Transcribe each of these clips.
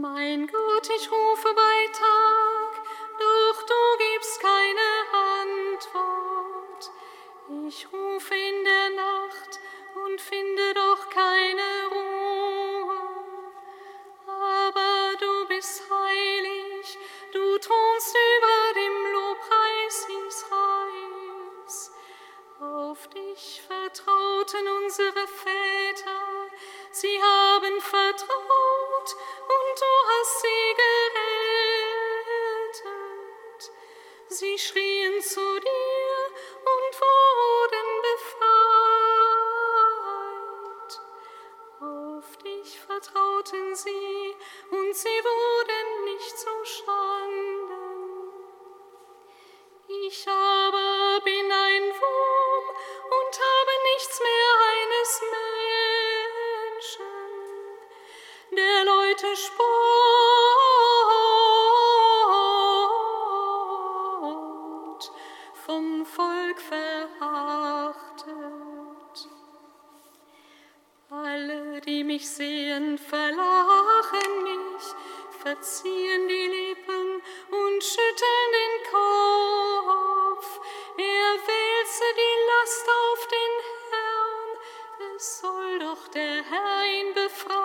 Mein Gott, ich rufe bei Tag, doch du gibst keine Antwort. Ich rufe in der Nacht und finde doch keine Ruhe. Aber du bist heilig, du thronst über dem Lobpreis Israels. Auf dich vertrauten unsere Väter, sie haben vertraut. Auf dich vertrauten sie und sie wurden nicht zu Schanden. Ich aber bin ein Wurm und habe nichts mehr eines Menschen, der Leute Sport. die mich sehen, verlachen mich, verziehen die Lippen und schütteln den Kopf. Er wälze die Last auf den Herrn, es soll doch der Herr ihn befreien.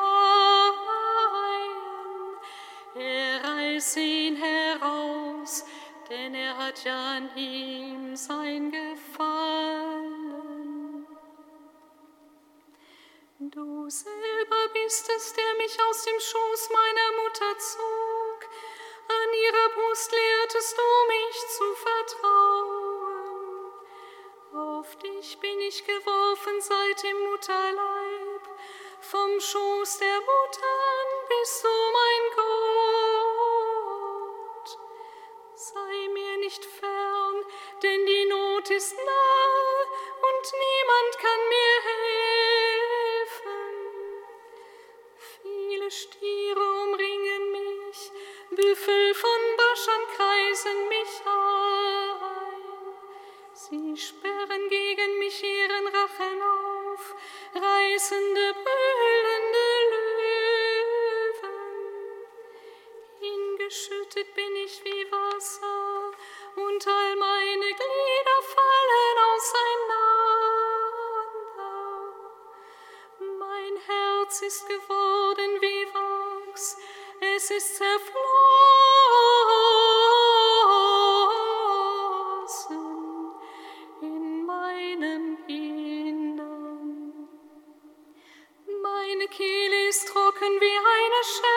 Er reiße ihn heraus, denn er hat ja an ihm sein Geld. selber bist es, der mich aus dem Schoß meiner Mutter zog. An ihrer Brust lehrtest du mich zu vertrauen. Auf dich bin ich geworfen seit dem Mutterleib, vom Schoß der Mutter an bist du mein Gott. Geschüttet bin ich wie Wasser, und all meine Glieder fallen auseinander. Mein Herz ist geworden wie Wachs, es ist zerflossen in meinem Innern. Meine Kehle ist trocken wie eine Schelle,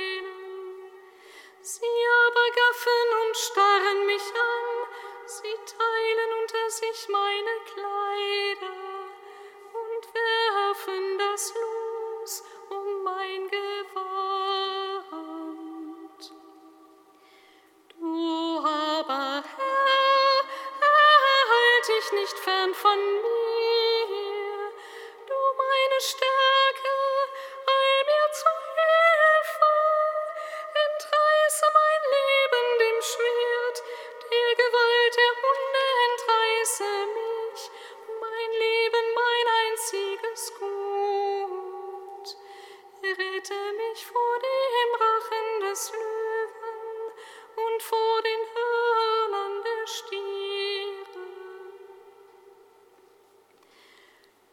Hüte mich vor dem Rachen des Löwen und vor den Hörnern der Stiere.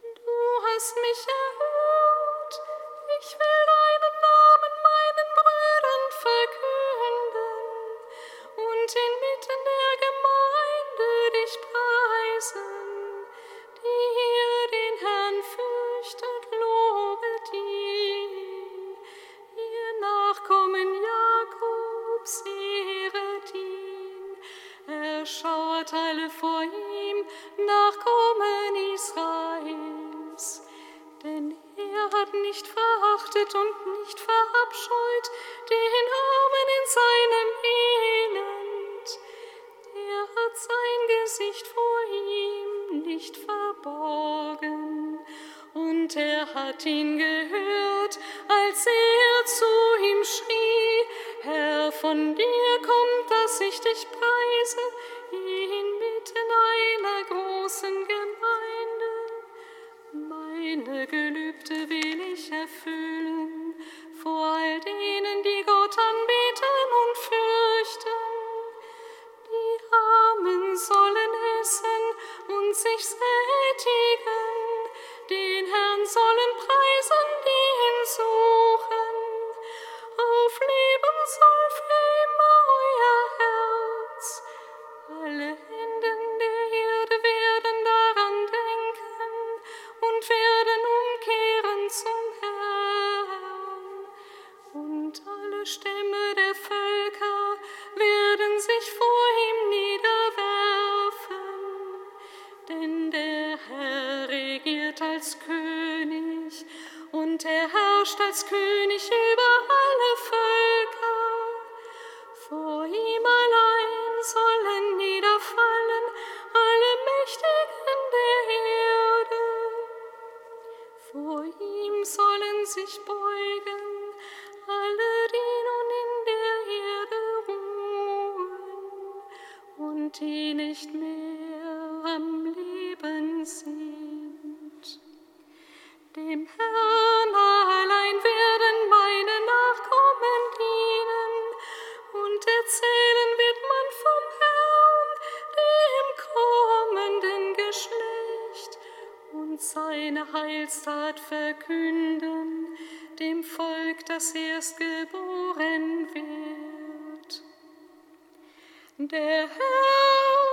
Du hast mich erhört, ich will nicht verabscheut, den Armen in seinem Elend. Er hat sein Gesicht vor ihm nicht verborgen, und er hat ihn gehört, als er zu ihm schrie, Herr, von dir kommt, dass ich dich preise, inmitten einer großen Gemeinde. Meine Gelübde will und er herrscht als König über alle Völker. Vor ihm allein sollen niederfallen alle Mächtigen der Erde. Vor ihm sollen sich beugen alle, die nun in der Erde ruhen und die nicht mehr verkünden dem Volk, das erst geboren wird. Der Herr